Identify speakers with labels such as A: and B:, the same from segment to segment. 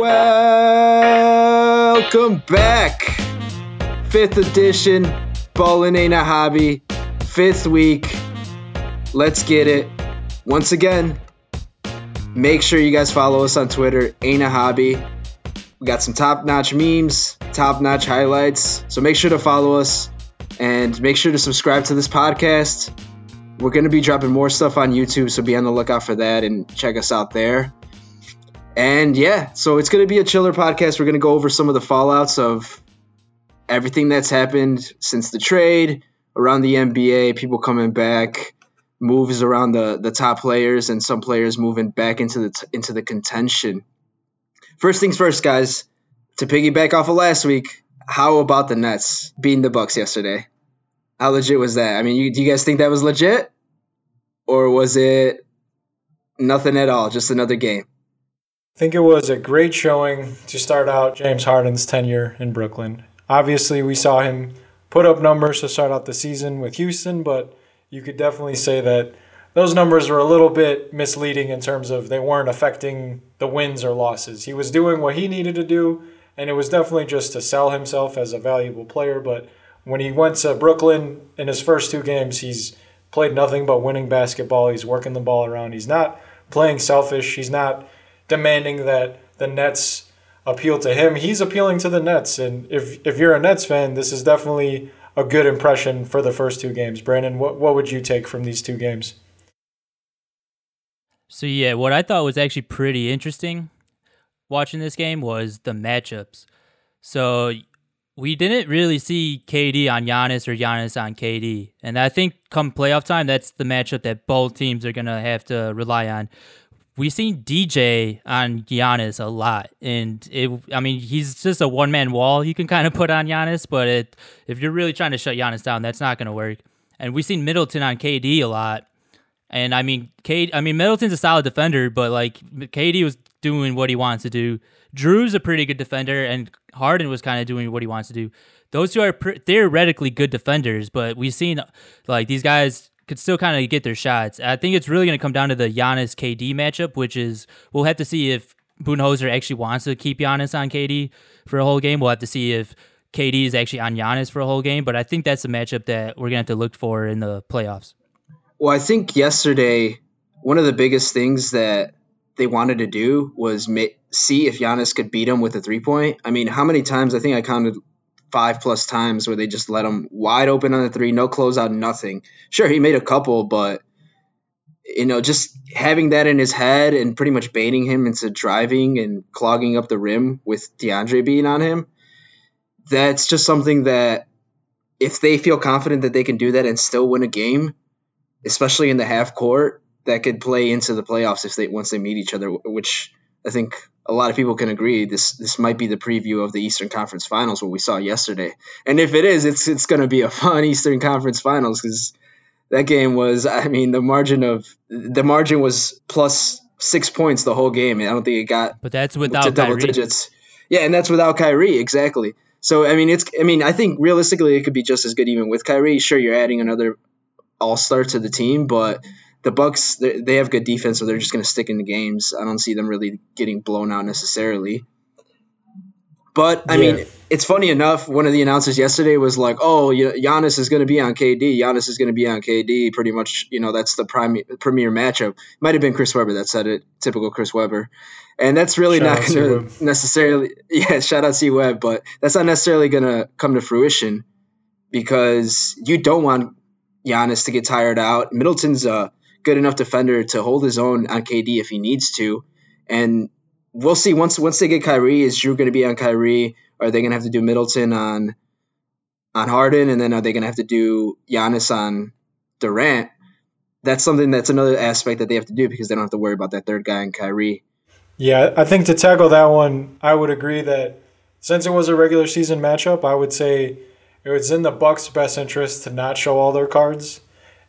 A: Welcome back. Fifth edition, Ballin' Ain't a Hobby. Fifth week. Let's get it. Once again, make sure you guys follow us on Twitter, Ain't a Hobby. We got some top notch memes, top notch highlights. So make sure to follow us and make sure to subscribe to this podcast. We're going to be dropping more stuff on YouTube, so be on the lookout for that and check us out there. And yeah, so it's going to be a chiller podcast. We're going to go over some of the fallouts of everything that's happened since the trade around the NBA, people coming back, moves around the the top players and some players moving back into the into the contention. First things first, guys, to piggyback off of last week, how about the Nets beating the Bucks yesterday? How legit was that? I mean, you, do you guys think that was legit? Or was it nothing at all, just another game?
B: I think it was a great showing to start out James Harden's tenure in Brooklyn. Obviously, we saw him put up numbers to start out the season with Houston, but you could definitely say that those numbers were a little bit misleading in terms of they weren't affecting the wins or losses. He was doing what he needed to do, and it was definitely just to sell himself as a valuable player. But when he went to Brooklyn in his first two games, he's played nothing but winning basketball. He's working the ball around. He's not playing selfish. He's not demanding that the Nets appeal to him. He's appealing to the Nets, and if if you're a Nets fan, this is definitely a good impression for the first two games. Brandon, what what would you take from these two games?
C: So yeah, what I thought was actually pretty interesting watching this game was the matchups. So we didn't really see KD on Giannis or Giannis on KD. And I think come playoff time, that's the matchup that both teams are going to have to rely on we've seen DJ on Giannis a lot, and it. I mean, he's just a one man wall you can kind of put on Giannis, but it, if you're really trying to shut Giannis down, that's not going to work. And we've seen Middleton on KD a lot, and I mean, KD. I mean, Middleton's a solid defender, but like KD was doing what he wants to do. Jrue's a pretty good defender, and Harden was kind of doing what he wants to do. Those two are theoretically good defenders, but we've seen like these guys could still kind of get their shots. I think it's really going to come down to the Giannis KD matchup, which is we'll have to see if Budenholzer actually wants to keep Giannis on KD for a whole game. We'll have to see if KD is actually on Giannis for a whole game, but I think that's the matchup that we're going to have to look for in the playoffs.
A: Well, I think yesterday one of the biggest things that they wanted to do was ma- see if Giannis could beat him with a three point. I mean, how many times I think I counted five plus times where they just let him wide open on the three, no closeout, nothing. Sure, he made a couple, but you know, just having that in his head and pretty much baiting him into driving and clogging up the rim with DeAndre being on him, that's just something that if they feel confident that they can do that and still win a game, especially in the half court, that could play into the playoffs if they once they meet each other, which I think a lot of people can agree this this might be the preview of the Eastern Conference Finals what we saw yesterday. And if it is, it's it's going to be a fun Eastern Conference Finals because that game was I mean the margin of the margin was plus six points the whole game. I don't think it got
C: but that's without double Kyrie. digits.
A: Yeah, and that's without Kyrie exactly. So I mean it's I mean I think realistically it could be just as good even with Kyrie. Sure, you're adding another All Star to the team, but the Bucks they have good defense, so they're just going to stick in the games. I don't see them really getting blown out necessarily. But I yeah. mean, it's funny enough. One of the announcers yesterday was like, "Oh, Giannis is going to be on KD. Giannis is going to be on KD. Pretty much, you know, that's the prime premier matchup." Might have been Chris Webber that said it. Typical Chris Webber, and that's really shout not going to necessarily. Yeah, shout out to C Web, but that's not necessarily going to come to fruition because you don't want Giannis to get tired out. Middleton's a good enough defender to hold his own on KD if he needs to. And we'll see once once they get Kyrie, is Jrue going to be on Kyrie? Are they going to have to do Middleton on on Harden, and then are they going to have to do Giannis on Durant? That's something that's another aspect that they have to do because they don't have to worry about that third guy in Kyrie.
B: Yeah, I think to tackle that one, I would agree that since it was a regular season matchup, I would say it was in the Bucks' best interest to not show all their cards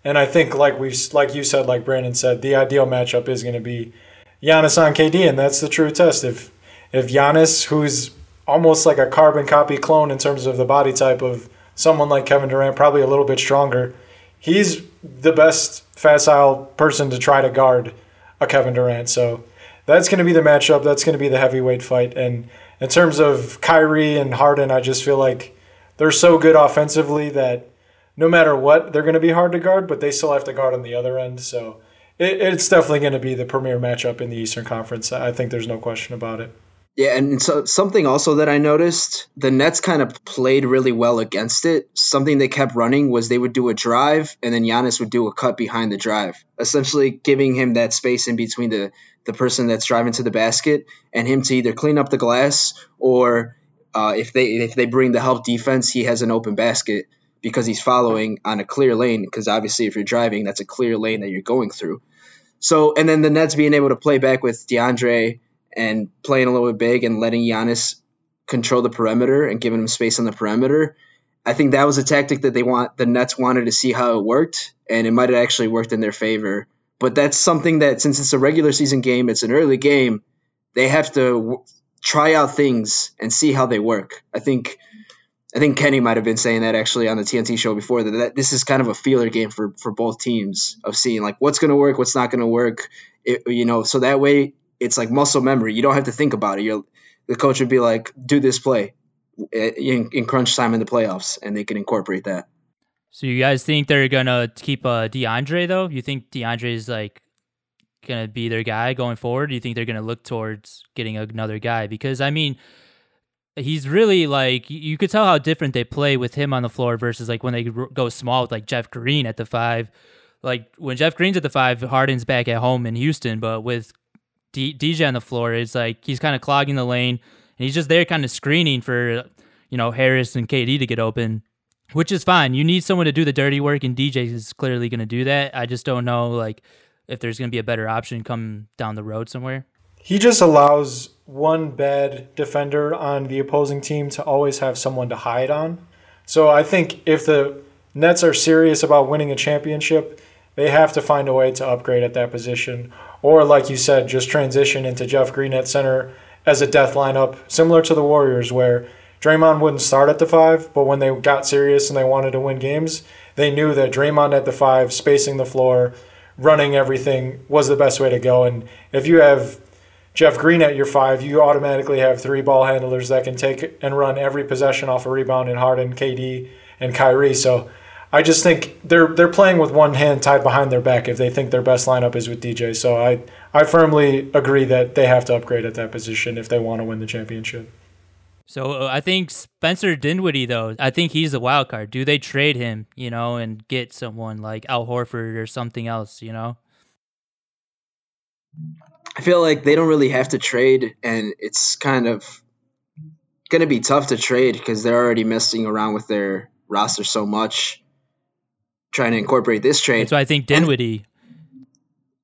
B: and I think, like we like you said, like Brandon said, the ideal matchup is going to be Giannis on KD, and that's the true test. If if Giannis, who's almost like a carbon copy clone in terms of the body type of someone like Kevin Durant, probably a little bit stronger, he's the best facile person to try to guard a Kevin Durant. So that's going to be the matchup. That's going to be the heavyweight fight. And in terms of Kyrie and Harden, I just feel like they're so good offensively that no matter what, they're going to be hard to guard, but they still have to guard on the other end. So it, it's definitely going to be the premier matchup in the Eastern Conference. I think there's no question about it.
A: Yeah, and so something also that I noticed, the Nets kind of played really well against it. Something they kept running was they would do a drive and then Giannis would do a cut behind the drive, essentially giving him that space in between the the person that's driving to the basket and him to either clean up the glass or uh, if they if they bring the help defense, he has an open basket because he's following on a clear lane. Because obviously, if you're driving, that's a clear lane that you're going through. So, and then the Nets being able to play back with DeAndre and playing a little bit big and letting Giannis control the perimeter and giving him space on the perimeter. I think that was a tactic that they want. The Nets wanted to see how it worked, and it might have actually worked in their favor. But that's something that, since it's a regular season game, it's an early game, they have to w- try out things and see how they work. I think I think Kenny might have been saying that actually on the TNT show before that, that this is kind of a feeler game for for both teams of seeing like what's going to work, what's not going to work. It, you know, so that way it's like muscle memory. You don't have to think about it. You're the coach would be like, do this play in, in crunch time in the playoffs, and they can incorporate that.
C: So you guys think they're gonna keep uh, DeAndre though? You think DeAndre is like gonna be their guy going forward? Do you think they're gonna look towards getting another guy? Because I mean, he's really like you could tell how different they play with him on the floor versus like when they go small with like Jeff Green at the five. Like when Jeff Green's at the five, Harden's back at home in Houston, but with D- DJ on the floor, it's like he's kind of clogging the lane and he's just there kind of screening for you know Harris and KD to get open, which is fine. You need someone to do the dirty work, and DJ is clearly going to do that. I just don't know like if there's going to be a better option come down the road somewhere.
B: He just allows one bad defender on the opposing team to always have someone to hide on. So I think if the Nets are serious about winning a championship, they have to find a way to upgrade at that position. Or, like you said, just transition into Jeff Green at center as a death lineup, similar to the Warriors, where Draymond wouldn't start at the five, but when they got serious and they wanted to win games, they knew that Draymond at the five, spacing the floor, running everything was the best way to go. And if you have Jeff Green at your five, you automatically have three ball handlers that can take and run every possession off a rebound in Harden, KD, and Kyrie. So I just think they're they're playing with one hand tied behind their back if they think their best lineup is with DJ. So I I firmly agree that they have to upgrade at that position if they want to win the championship.
C: So uh, I think Spencer Dinwiddie, though, I think he's a wild card. Do they trade him, you know, and get someone like Al Horford or something else, you know?
A: I feel like they don't really have to trade, and it's kind of going to be tough to trade because they're already messing around with their roster so much, trying to incorporate this trade.
C: So I think Dinwiddie.
A: And,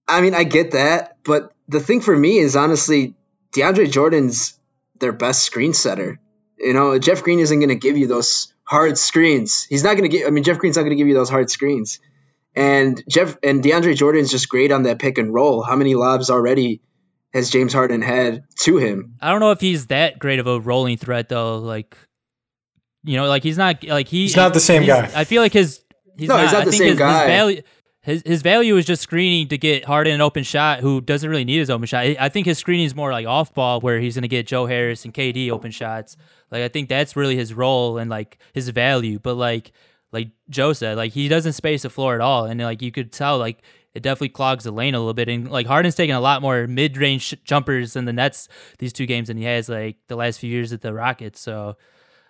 A: I mean, I get that, but the thing for me is honestly, DeAndre Jordan's their best screen setter. You know, Jeff Green isn't going to give you those hard screens. He's not going to get. I mean, Jeff Green's not going to give you those hard screens. And Jeff and DeAndre Jordan's just great on that pick and roll. How many lobs already has James Harden had to him?
C: I don't know if he's that great of a rolling threat though. Like, you know, like he's not like he,
B: he's not the same guy.
C: I feel like his he's
A: no,
C: not,
A: he's not
C: I
A: the
C: think
A: same
C: his,
A: guy.
C: His value, his, his value is just screening to get Harden an open shot who doesn't really need his open shot. I think his screening is more like off ball where he's going to get Joe Harris and KD open shots. Like I think that's really his role and like his value. But like like Joe said, like he doesn't space the floor at all, and like you could tell, like it definitely clogs the lane a little bit. And like Harden's taking a lot more mid range jumpers than the Nets these two games than he has like the last few years at the Rockets. So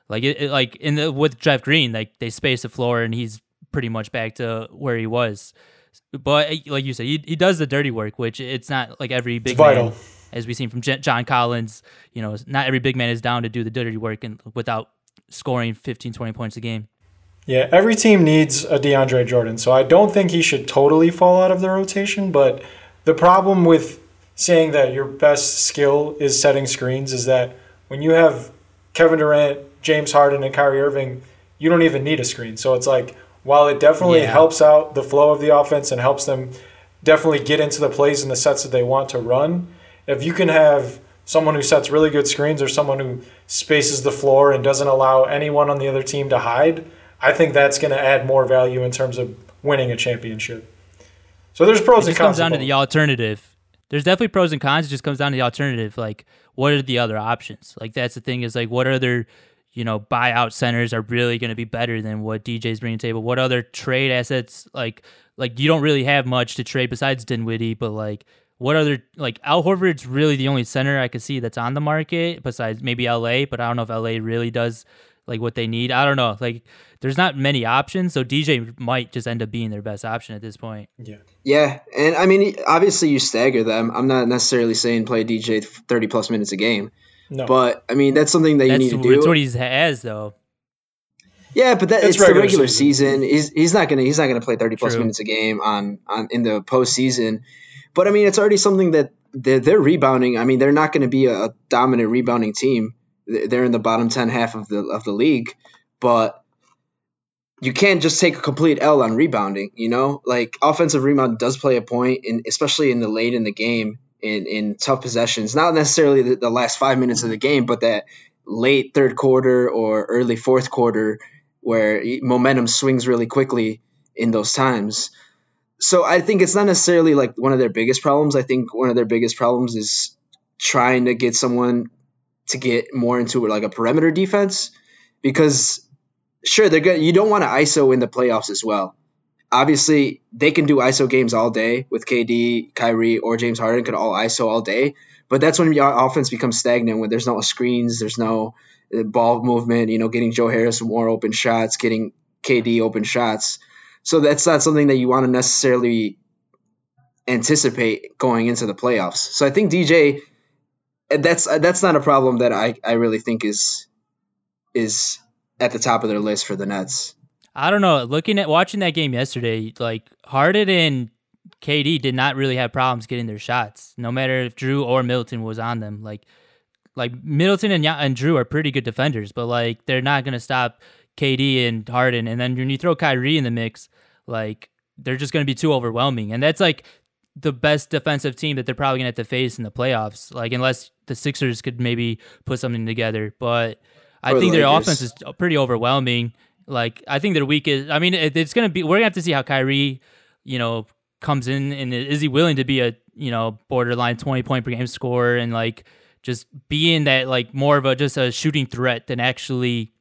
C: like it, it like in the with Jeff Green, like they space the floor and he's pretty much back to where he was. But eh, like you said, he, he does the dirty work, which it's not like every big
B: it's vital.
C: man, as we've seen from J- John Collins. You know, not every big man is down to do the dirty work and without scoring 15, 20 points a game.
B: Yeah, every team needs a DeAndre Jordan, so I don't think he should totally fall out of the rotation. But the problem with saying that your best skill is setting screens is that when you have Kevin Durant, James Harden, and Kyrie Irving, you don't even need a screen. So it's like, while it definitely
C: Yeah.
B: helps out the flow of the offense and helps them definitely get into the plays and the sets that they want to run, if you can have someone who sets really good screens or someone who spaces the floor and doesn't allow anyone on the other team to hide, I think that's going to add more value in terms of winning a championship. So there's pros
C: It
B: and cons.
C: comes down to the alternative. there's definitely pros and cons. It just comes down to the alternative. Like, what are the other options? Like, that's the thing is like, what other, you know, buyout centers are really going to be better than what DJ's bringing to the table? What other trade assets? Like, like you don't really have much to trade besides Dinwiddie, but like, what other like Al Horford's really the only center I could see that's on the market besides maybe LA, but I don't know if LA really does like what they need. I don't know. Like there's not many options, so DJ might just end up being their best option at this point.
B: Yeah.
A: Yeah, and I mean, obviously you stagger them. I'm not necessarily saying play DJ 30 plus minutes a game,
B: No.
A: but I mean that's something that
C: That's,
A: you need to do.
C: that's what he has though.
A: Yeah, but that,
B: It's
A: it's the
B: regular
A: regular
B: season.
A: season. He's he's not gonna he's not gonna play thirty plus
C: True.
A: minutes a game on on in the postseason. But I mean, it's already something that they're, they're rebounding. I mean, they're not going to be a, a dominant rebounding team. They're in the bottom ten half of the of the league, but you can't just take a complete L on rebounding. You know, like offensive rebound does play a point, in, especially in the late in the game in in tough possessions. Not necessarily the, the last five minutes of the game, but that late third quarter or early fourth quarter where momentum swings really quickly in those times. So I think it's not necessarily like one of their biggest problems. I think one of their biggest problems is trying to get someone to get more into like a perimeter defense because sure they're good. You don't want to ISO in the playoffs as well. Obviously, they can do ISO games all day with KD, Kyrie, or James Harden could all ISO all day. But that's when your offense becomes stagnant when there's no screens, there's no uh, ball movement. You know, getting Joe Harris more open shots, getting KD open shots. So that's not something that you want to necessarily anticipate going into the playoffs. So I think DJ, that's uh, that's not a problem that I, I really think is is at the top of their list for the Nets.
C: I don't know. Looking at watching that game yesterday, like Harden and KD did not really have problems getting their shots, no matter if Jrue or Middleton was on them. Like, like Middleton and and Jrue are pretty good defenders, but like they're not gonna stop KD and Harden. And then when you throw Kyrie in the mix, like they're just gonna be too overwhelming. And that's like the best defensive team that they're probably gonna have to face in the playoffs. Like unless the Sixers could maybe put something together, but I
A: Or
C: think their offense is pretty overwhelming. Like I think their weakest. I mean, it, it's gonna be. We're gonna have to see how Kyrie, you know, comes in and is he willing to be a you know borderline twenty point per game scorer and like just being that like more of a just a shooting threat than actually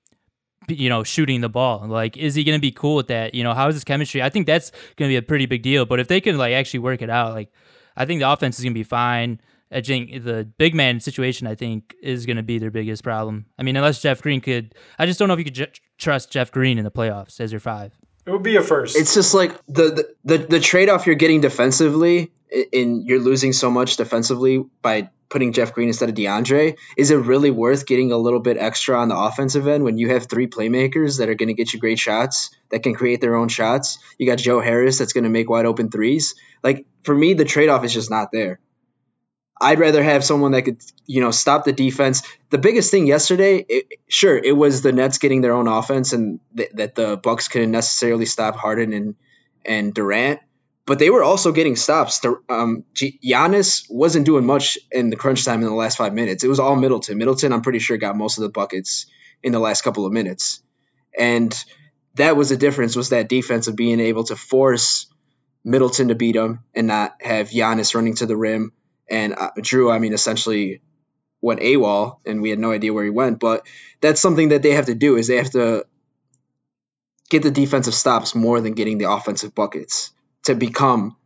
C: you know shooting the ball like is he going to be cool with that you know how is his chemistry i think that's going to be a pretty big deal but if they can like actually work it out like i think the offense is going to be fine I think the big man situation, I think, is going to be their biggest problem. I mean, unless Jeff Green could, I just don't know if you could j- trust Jeff Green in the playoffs as your five.
B: It would be a first.
A: It's just like the the, the, the trade off you're getting defensively, and you're losing so much defensively by putting Jeff Green instead of DeAndre. Is it really worth getting a little bit extra on the offensive end when you have three playmakers that are going to get you great shots that can create their own shots? You got Joe Harris that's going to make wide open threes. Like for me, the trade off is just not there. I'd rather have someone that could, you know, stop the defense. The biggest thing yesterday, it, sure, it was the Nets getting their own offense and th- that the Bucks couldn't necessarily stop Harden and and Durant, but they were also getting stops. Um, G- Giannis wasn't doing much in the crunch time in the last five minutes. It was all Middleton. Middleton, I'm pretty sure, got most of the buckets in the last couple of minutes, and that was the difference. Was that defense of being able to force Middleton to beat him and not have Giannis running to the rim and uh, Jrue, I mean, essentially went AWOL, and we had no idea where he went. But that's something that they have to do is they have to get the defensive stops more than getting the offensive buckets to become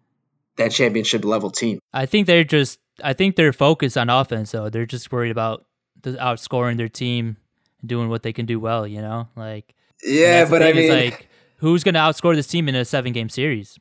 A: that championship level team.
C: I think they're just, I think they're focused on offense, though. They're just worried about the outscoring their team, doing what they can do well. You know, like
A: Yeah, but I mean,
C: like, who's going to outscore this team in a seven game series?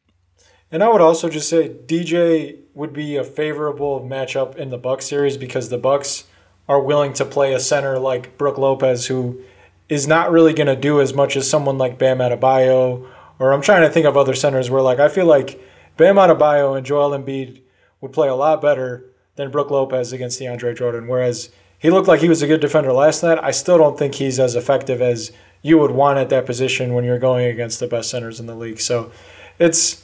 B: And I would also just say DJ would be a favorable matchup in the Bucks series because the Bucks are willing to play a center like Brook Lopez, who is not really going to do as much as someone like Bam Adebayo. Or I'm trying to think of other centers where, like, I feel like Bam Adebayo and Joel Embiid would play a lot better than Brook Lopez against DeAndre Jordan. Whereas he looked like he was a good defender last night. I still don't think he's as effective as you would want at that position when you're going against the best centers in the league. So it's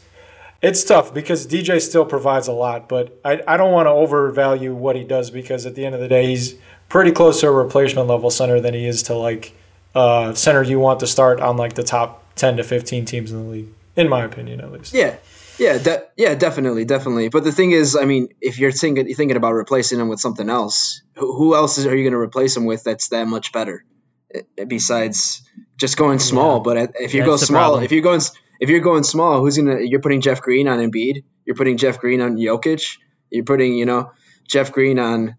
B: it's tough because DJ still provides a lot, but I, I don't want to overvalue what he does because at the end of the day, he's pretty close to a replacement level center than he is to like uh, center you want to start on like the top 10 to 15 teams in the league, in my opinion, at least.
A: yeah. Yeah, de- yeah, definitely, definitely. But the thing is, I mean, if you're thinking thinking about replacing him with something else, who, who else is, are you going to replace him with that's that much better? Besides just going small,
C: Yeah.
A: but if you
C: That's
A: go small,
C: problem.
A: if you're going if you're going small, who's gonna? You're putting Jeff Green on Embiid. You're putting Jeff Green on Jokic. You're putting you know Jeff Green on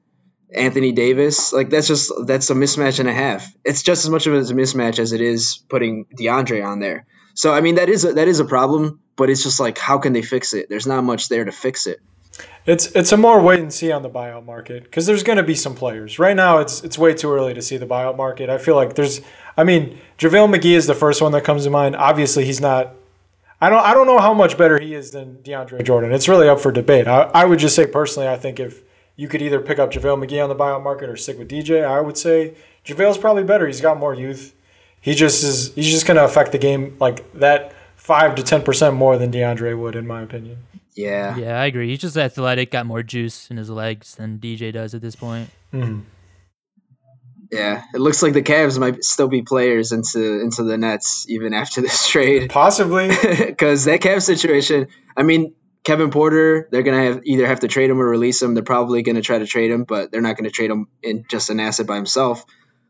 A: Anthony Davis. Like that's just that's a mismatch and a half. It's just as much of a mismatch as it is putting DeAndre on there. So I mean that is a, that is a problem, but it's just like how can they fix it? There's not much there to fix it.
B: It's it's a more wait and see on the buyout market because there's going to be some players. Right now, it's it's way too early to see the buyout market. I feel like there's. I mean, JaVale McGee is the first one that comes to mind. Obviously, he's not. I don't I don't know how much better he is than DeAndre Jordan. It's really up for debate. I, I would just say personally, I think if you could either pick up JaVale McGee on the buyout market or stick with DJ, I would say JaVale's probably better. He's got more youth. He just is. He's just going to affect the game like that five to ten percent more than DeAndre would, in my opinion.
A: Yeah.
C: Yeah, I agree. He's just athletic, got more juice in his legs than DJ does at this point. Mm-hmm.
A: Yeah. It looks like the Cavs might still be players into into the Nets even after this trade.
B: Possibly.
A: because that Cavs situation, I mean, Kevin Porter, they're gonna have either have to trade him or release him. They're probably gonna try to trade him, but they're not gonna trade him in just an asset by himself.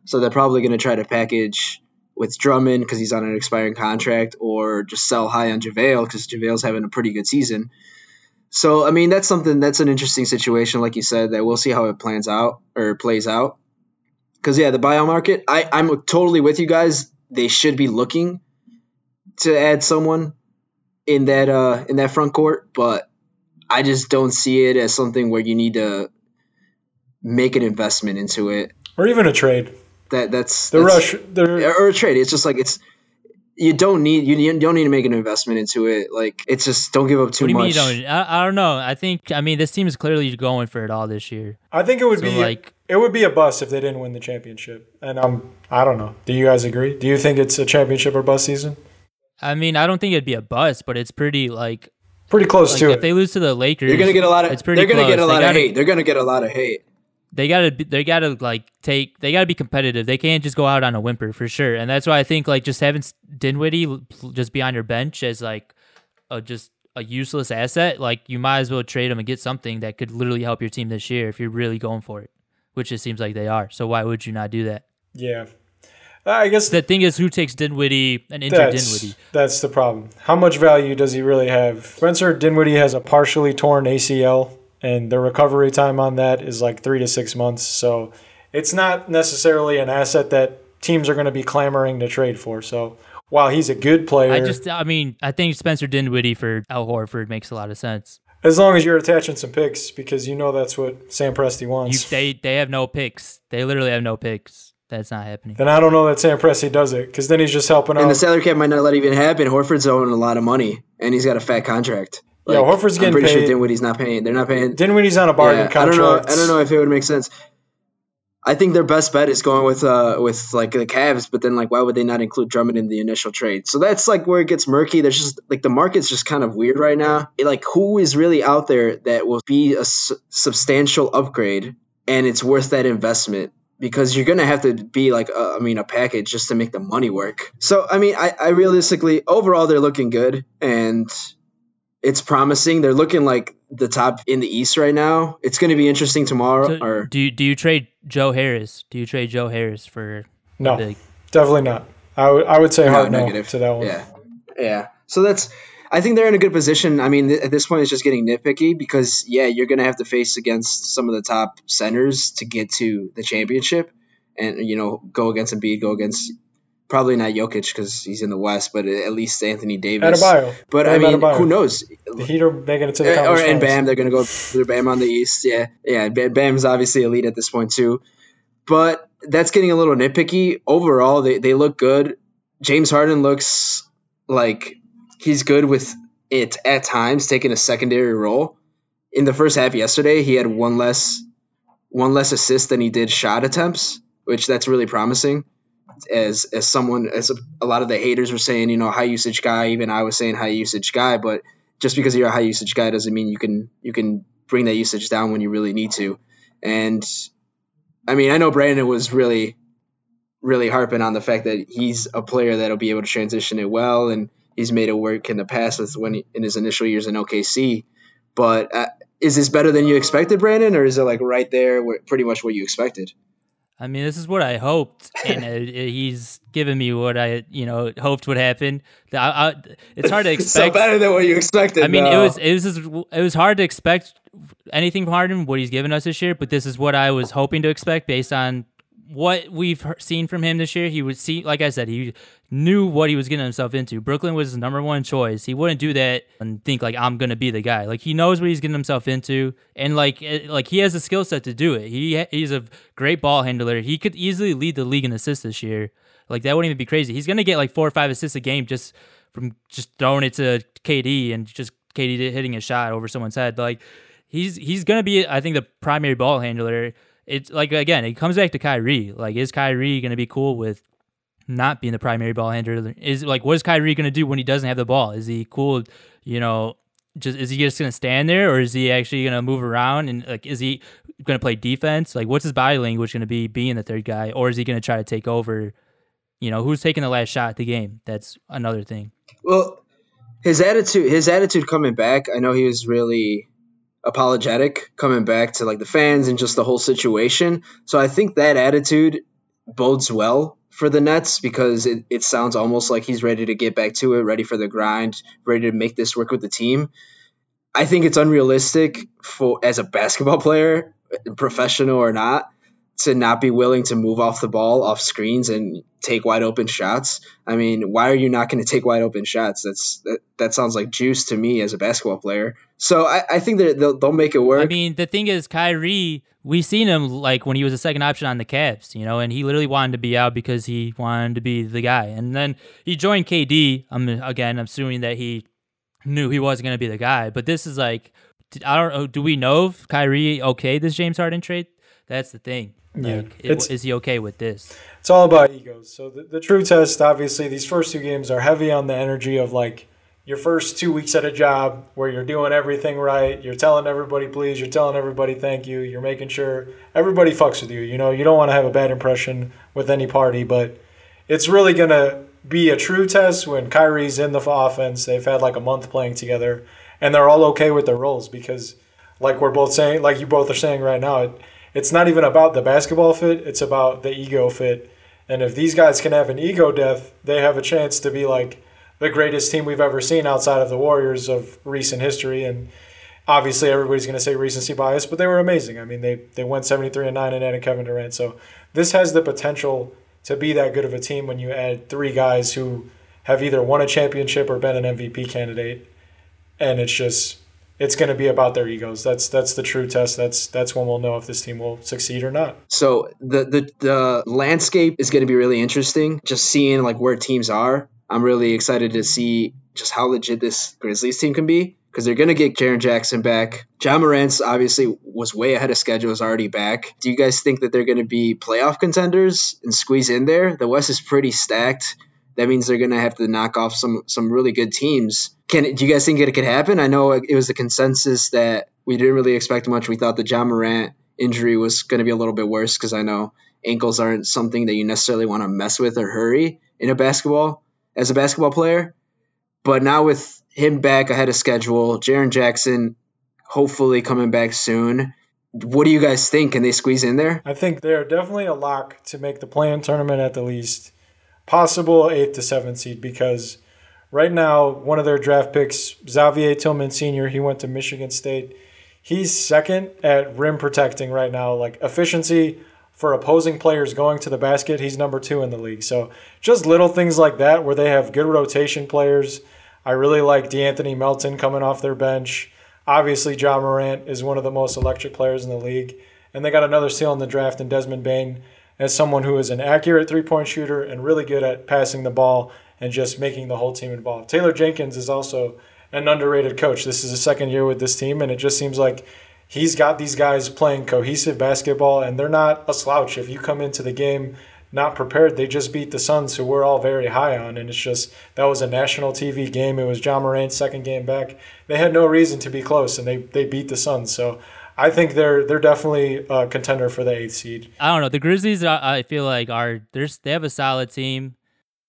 A: So they're probably gonna try to package with Drummond because he's on an expiring contract, or just sell high on JaVale because JaVale's having a pretty good season. So I mean, that's something that's an interesting situation, like you said, that we'll see how it plans out or plays out. Because yeah, the buyout market, I I'm totally with you guys. They should be looking to add someone in that uh in that front court, but I just don't see it as something where you need to make an investment into it.
B: or even a trade.
A: That that's
B: The
A: that's-
B: rush, the
A: or a trade. It's just like it's you don't need you, you don't need to make an investment into it. Like it's just don't give up too
C: what do you
A: much.
C: mean? You don't, I, I don't know. I think I mean this team is clearly going for it all this year.
B: I think it would
C: So,
B: be
C: like-
B: it would be a bust if they didn't win the championship. And um, I don't know. Do you guys agree? Do you think it's a championship or bust season?
C: I mean, I don't think it'd be a bust, but it's pretty like,
B: Pretty close
C: like
B: to
C: if
B: it.
C: If they lose to the Lakers,
A: You're gonna get a lot of.
C: It's pretty
A: they're gonna get a lot
C: They
A: of
C: gotta-
A: hate. They're gonna get a lot of hate.
C: they gotta be- they gotta like take they gotta be competitive. They can't just go out on a whimper for sure. And that's why I think like just having Dinwiddie just be on your bench as like a just a useless asset, like you might as well trade him and get something that could literally help your team this year if you're really going for it, which it seems like they are. So why would you not do that?
B: yeah. I guess
C: The thing is, who takes Dinwiddie and injured
B: that's,
C: Dinwiddie?
B: that's the problem. How much value does he really have? Spencer Dinwiddie has a partially torn ACL, and the recovery time on that is like three to six months. So it's not necessarily an asset that teams are going to be clamoring to trade for. So while he's a good player,
C: I just, I mean, I think Spencer Dinwiddie for Al Horford makes a lot of sense.
B: As long as you're attaching some picks, because you know that's what Sam Presti
C: You,
B: wants.
C: they, they have no picks. They literally have no picks. That's not happening.
B: then I don't know that Sam Presti does it, because then he's just helping
A: And
B: out.
A: And the salary cap might not let it even happen. Horford's owing a lot of money, and he's got a fat contract.
B: Yeah, Horford's getting
A: I'm
B: getting
A: pretty
B: paid.
A: sure Dinwiddie's not paying. They're not paying.
B: Dinwiddie's on a bargain
A: Yeah, I don't
B: contract.
A: know. I don't know if it would make sense. I think their best bet is going with uh with like the Cavs, but then like why would they not include Drummond in the initial trade? So that's like where it gets murky. There's just like the market's just kind of weird right now. It, like who is really out there that will be a substantial upgrade and it's worth that investment? Because you're gonna have to be like uh, I mean a package just to make the money work. So I mean I, I realistically overall they're looking good and it's promising. They're looking like the top in the East right now. It's going to be interesting tomorrow.
C: So
A: or
C: do you, do you trade Joe Harris? Do you trade Joe Harris for
B: No,
C: big?
B: definitely not. I would I would say
A: No,
B: hard no,
A: negative.
B: to that one.
A: yeah, yeah. So that's. I think they're in a good position. I mean, th- at this point, it's just getting nitpicky because yeah, you're going to have to face against some of the top centers to get to the championship, and you know, go against Embiid, go against probably not Jokic because he's in the West, but at least Anthony Davis.
B: Adebayo.
A: But
B: Bam
A: I mean,
B: Adebayo.
A: who knows?
B: The Heat are making it to the
A: Uh, or and. Bam, they're gonna go through Bam on the East. Yeah, yeah. Bam, Bam's obviously elite at this point too, but that's getting a little nitpicky. Overall, they they look good. James Harden looks like he's good with it at times, taking a secondary role. In the first half yesterday, he had one less one less assist than he did shot attempts, which that's really promising. As as someone as a, a lot of the haters were saying, you know, high usage guy. Even I was saying high usage guy, but just because you're a high usage guy doesn't mean you can you can bring that usage down when you really need to. And I mean, I know Brandon was really really harping on the fact that he's a player that'll be able to transition it well and he's made it work in the past with when he, in his initial years in OKC. But uh, is this better than you expected, Brandon, or is it like right there, where, pretty much what you expected?
C: I mean, this is what I hoped, and uh, he's given me what I, you know, hoped would happen. I, I, it's hard to expect.
A: so better than what you expected.
C: I mean,
A: no.
C: it was it was just, it was hard to expect anything from Harden, what he's given us this year. But this is what I was hoping to expect based on what we've seen from him this year. He would see, like I said, he knew what he was getting himself into. Brooklyn was his number one choice. He wouldn't do that and think like I'm gonna be the guy. Like he knows what he's getting himself into, and like like he has the skill set to do it. He he's a great ball handler. He could easily lead the league in assists this year. Like that wouldn't even be crazy. He's gonna get like four or five assists a game just from just throwing it to KD and just KD hitting a shot over someone's head. Like he's he's gonna be I think the primary ball handler. It's like again, it comes back to Kyrie. Like, is Kyrie gonna be cool with not being the primary ball handler? Is like, what is Kyrie going to do when he doesn't have the ball? Is he cool? You know, just is he just going to stand there, or is he actually going to move around and like, is he going to play defense? Like, what's his body language going to be being the third guy, or is he going to try to take over? You know, who's taking the last shot at the game? That's another thing.
A: Well, his attitude, his attitude coming back. I know he was really apologetic coming back to like the fans and just the whole situation. So I think that attitude bodes well for the Nets because it, it sounds almost like he's ready to get back to it, ready for the grind, ready to make this work with the team. I think it's unrealistic for as a basketball player, professional or not, to not be willing to move off the ball, off screens, and take wide open shots. I mean, why are you not going to take wide open shots? That's that, that sounds like juice to me as a basketball player. So I, I think that they'll, they'll make it work. I
C: mean, the thing is, Kyrie, we seen him like when he was a second option on the Cavs, you know, and he literally wanted to be out because he wanted to be the guy. And then he joined KD. I'm again, assuming that he knew he wasn't going to be the guy. But this is like, I don't know. Do we know if Kyrie okay this James Harden trade? That's the thing. Yeah, like, it, is he okay with this?
B: It's all about egos. So the, the true test, obviously, these first two games are heavy on the energy of like your first two weeks at a job where you're doing everything right. You're telling everybody please. You're telling everybody thank you. You're making sure everybody fucks with you. You know, you don't want to have a bad impression with any party, but it's really gonna be a true test when Kyrie's in the offense. They've had like a month playing together, and they're all okay with their roles because, like we're both saying, like you both are saying right now. It, it's not even about the basketball fit, it's about the ego fit. And if these guys can have an ego death, they have a chance to be like the greatest team we've ever seen outside of the Warriors of recent history. And obviously, everybody's going to say recency bias, but they were amazing. I mean, they, they went 73 and 9 and added Kevin Durant. So this has the potential to be that good of a team when you add three guys who have either won a championship or been an MVP candidate. And it's just it's going to be about their egos. That's that's the true test. That's that's when we'll know if this team will succeed or not.
A: So the the the landscape is going to be really interesting. Just seeing like where teams are. I'm really excited to see just how legit this Grizzlies team can be because they're going to get Jaren Jackson back. Ja Morant's obviously was way ahead of schedule, is already back. Do you guys think that they're going to be playoff contenders and squeeze in there? The West is pretty stacked that means they're going to have to knock off some some really good teams. Can do you guys think it could happen? I know it was the consensus that we didn't really expect much. We thought the Ja Morant injury was going to be a little bit worse because I know ankles aren't something that you necessarily want to mess with or hurry in a basketball as a basketball player. But now with him back ahead of schedule, Jaren Jackson hopefully coming back soon. What do you guys think? Can they squeeze in there?
B: I think they're definitely a lock to make the play-in tournament at the least possible eighth to seventh seed because right now one of their draft picks, Xavier Tillman Sr., he went to Michigan State. He's second at rim protecting right now, like efficiency for opposing players going to the basket. He's number two in the league. So just little things like that where they have good rotation players. I really like De'Anthony Melton coming off their bench. Obviously, Ja Morant is one of the most electric players in the league. And they got another steal in the draft in Desmond Bane as someone who is an accurate three point shooter and really good at passing the ball and just making the whole team involved. Taylor Jenkins is also an underrated coach. This is his second year with this team, and it just seems like he's got these guys playing cohesive basketball, and they're not a slouch. If you come into the game not prepared, they just beat the Suns, who we're all very high on, and it's just that was a national TV game. It was Ja Morant's second game back. They had no reason to be close, and they they beat the Suns. So I think they're they're definitely a contender for the eighth seed.
C: I don't know. The Grizzlies, I feel like are there's they have a solid team.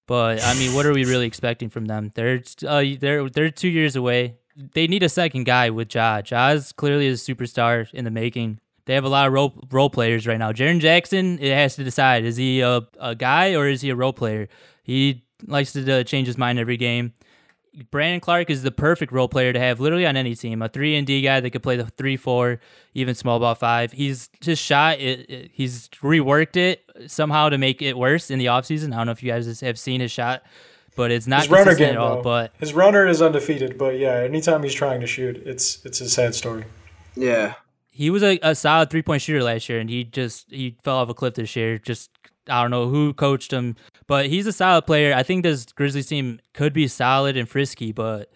C: But I mean, what are we really expecting from them? They're uh, they're they're two years away. They need a second guy with Ja. Ja's clearly is a superstar in the making. They have a lot of role role players right now. Jaren Jackson, it has to decide: is he a, a guy or is he a role player? He likes to uh, change his mind every game. Brandon Clarke is the perfect role player to have literally on any team. A three and D guy that could play the three, four, even small ball five. He's just shot it, it, He's reworked it somehow to make it worse in the offseason. I don't know if you guys have seen his shot, but it's not
B: his runner game,
C: at all.
B: Though.
C: But
B: his runner is undefeated. But yeah, anytime he's trying to shoot, it's it's a sad story.
A: Yeah,
C: he was a, a solid three point shooter last year, and he just he fell off a cliff this year. Just I don't know who coached him, but he's a solid player. I think this Grizzlies team could be solid and frisky, but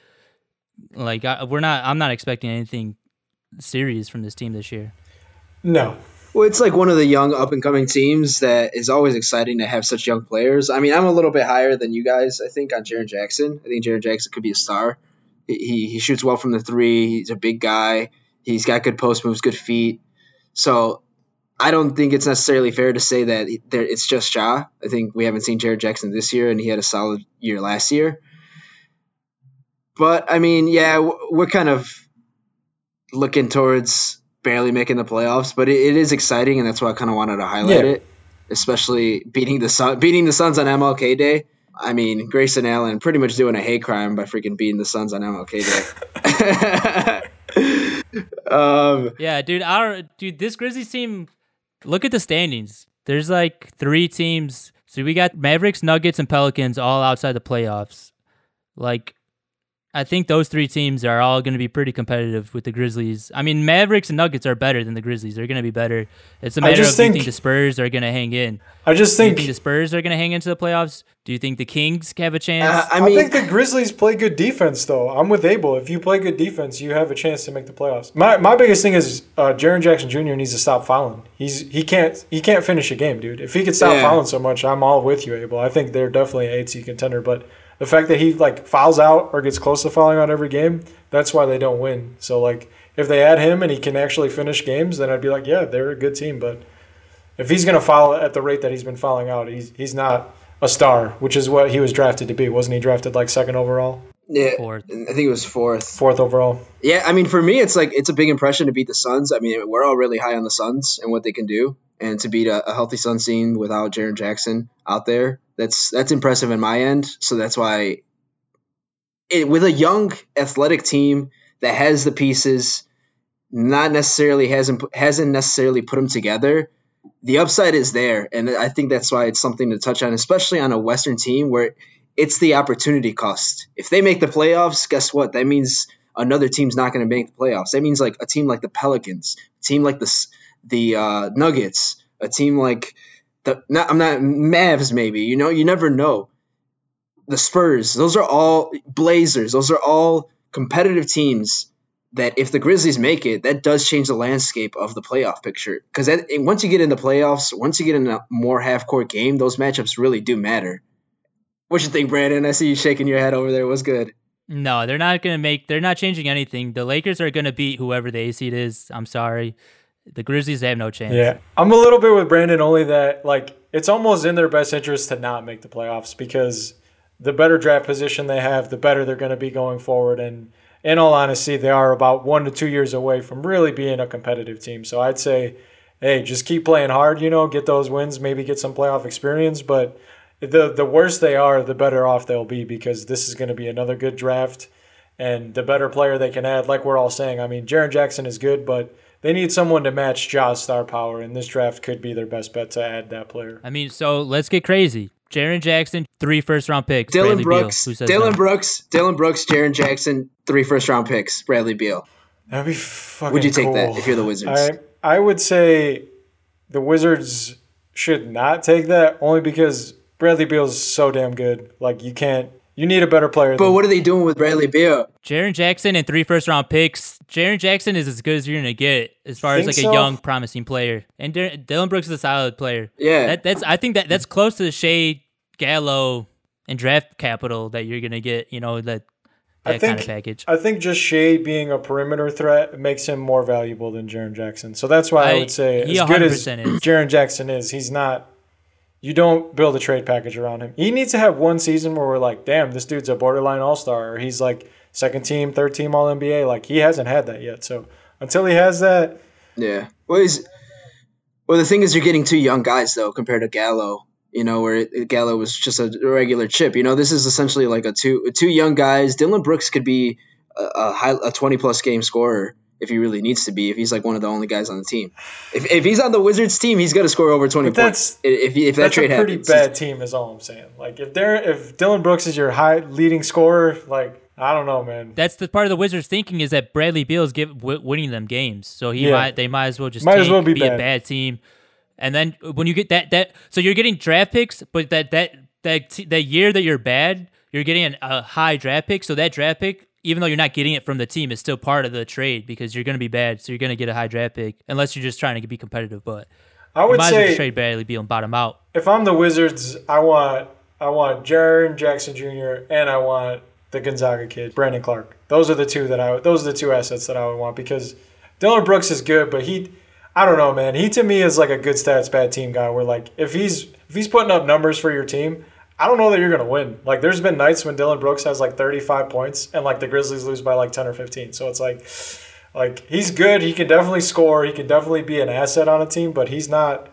C: like I, we're not. I'm not expecting anything serious from this team this year.
B: No.
A: Well, it's like one of the young up and coming teams that is always exciting to have such young players. I mean, I'm a little bit higher than you guys. I think on Jaren Jackson. I think Jaren Jackson could be a star. He, he shoots well from the three. He's a big guy. He's got good post moves, good feet. So I don't think it's necessarily fair to say that it's just Ja. I think we haven't seen Jaren Jackson this year, and he had a solid year last year. But I mean, yeah, we're kind of looking towards barely making the playoffs, but it, it is exciting, and that's why I kind of wanted to highlight yeah. it, especially beating the Sun, beating the Suns on MLK Day. I mean, Grayson Allen pretty much doing a hate crime by freaking beating the Suns on MLK
C: Day. um, yeah, dude, our dude, this Grizzlies team look at the standings. There's like three teams. So we got Mavericks, Nuggets, and Pelicans all outside the playoffs. Like I think those three teams are all going to be pretty competitive with the Grizzlies. I mean, Mavericks and Nuggets are better than the Grizzlies. They're going to be better. It's a matter of think, do you think the Spurs are going to hang in.
B: I just think,
C: think the Spurs are going to hang into the playoffs. Do you think the Kings have a chance?
B: Uh, I, mean, I think the Grizzlies play good defense, though. I'm with Abel. If you play good defense, you have a chance to make the playoffs. My my biggest thing is uh, Jaren Jackson Jr. needs to stop fouling. He's he can't he can't finish a game, dude. If he could stop yeah. fouling so much, I'm all with you, Abel. I think they're definitely an eight seed contender, but the fact that he like fouls out or gets close to fouling out every game, that's why they don't win. So like if they add him and he can actually finish games, then I'd be like, yeah, they're a good team. But if he's gonna foul at the rate that he's been fouling out, he's he's not a star, which is what he was drafted to be. Wasn't he drafted like second overall?
A: Yeah, fourth. I think it was fourth.
B: Fourth overall.
A: Yeah, I mean, for me, it's like it's a big impression to beat the Suns. I mean, we're all really high on the Suns and what they can do, and to beat a, a healthy Suns team without Jaren Jackson out there, that's that's impressive in my end. So that's why, it, with a young athletic team that has the pieces, not necessarily hasn't hasn't necessarily put them together. The upside is there, and I think that's why it's something to touch on, especially on a Western team where it's the opportunity cost. If they make the playoffs, guess what? That means another team's not going to make the playoffs. That means like a team like the Pelicans, a team like the the uh, Nuggets, a team like the not, I'm not Mavs maybe. You know, you never know. The Spurs, those are all Blazers. Those are all competitive teams that if the Grizzlies make it, that does change the landscape of the playoff picture. Because once you get in the playoffs, once you get in a more half court game, those matchups really do matter. What you think, Brandon? I see you shaking your head over there. What's good?
C: No, they're not gonna make. They're not changing anything. The Lakers are gonna beat whoever the A seed is. I'm sorry. The Grizzlies have no chance.
B: Yeah, I'm a little bit with Brandon. Only that like it's almost in their best interest to not make the playoffs because the better draft position they have, the better they're going to be going forward. And in all honesty, they are about one to two years away from really being a competitive team. So I'd say, hey, just keep playing hard. You know, get those wins, maybe get some playoff experience. But the the worse they are, the better off they'll be because this is going to be another good draft. And the better player they can add, like we're all saying. I mean, Jaren Jackson is good, but they need someone to match Ja's star power, and this draft could be their best bet to add that player.
C: I mean, so let's get crazy. Jaren Jackson, three first round picks.
A: Dillon Bradley Brooks, Dillon no? Brooks, Dillon Brooks, Jaren Jackson, three first round picks. Bradley Beal.
B: That'd be fucking.
A: Would you take
B: cool.
A: that if you're the Wizards?
B: I I would say the Wizards should not take that only because Bradley Beal's so damn good. Like you can't you need a better player.
A: But what are they doing with Bradley Beal?
C: Jaren Jackson and three first round picks. Jaren Jackson is as good as you're gonna get as far as like so? a young, promising player. And D- Dillon Brooks is a solid player.
A: Yeah,
C: that, that's I think that that's close to the Shai Gallo and draft capital that you're gonna get. You know that. That
B: I think,
C: kind of package.
B: I think just Shai being a perimeter threat makes him more valuable than Jaren Jackson. So that's why I, I would say as good as Jaren Jackson is, he's not you don't build a trade package around him. He needs to have one season where we're like, damn, this dude's a borderline all star, or he's like second team, third team All NBA. Like he hasn't had that yet. So until he has that,
A: yeah. Well, well. The thing is, you're getting two young guys though compared to Gallo. You know, where Gallo was just a regular chip. You know, this is essentially like a two two young guys. Dillon Brooks could be a, a high a twenty plus game scorer if he really needs to be. If he's like one of the only guys on the team, if, if he's on the Wizards team, he's got to score over twenty but points. If if that
B: that's
A: trade
B: a pretty happens, bad team, is all I'm saying. Like if they're if Dillon Brooks is your high leading scorer, like I don't know, man.
C: That's the part of the Wizards' thinking is that Bradley Beal's give, w- winning them games, so he yeah. might they might as well just might tank, as well be, be a bad team. And then when you get that that so you're getting draft picks, but that that that that year that you're bad, you're getting an, a high draft pick. So that draft pick even though you're not getting it from the team, it's still part of the trade because you're going to be bad, so you're going to get a high draft pick unless you're just trying to be competitive. But
B: I would say
C: well trade Bradley Beal and bottom out.
B: If I'm the Wizards, I want I want Jaren Jackson Jr. and I want the Gonzaga kid, Brandon Clarke. Those are the two that I those are the two assets that I would want because Dillon Brooks is good, but he I don't know, man. He to me is like a good stats bad team guy. Where like if he's if he's putting up numbers for your team, I don't know that you're going to win. Like, there's been nights when Dillon Brooks has like 35 points and like the Grizzlies lose by like 10 or 15. So it's like, like he's good. He can definitely score. He can definitely be an asset on a team, but he's not.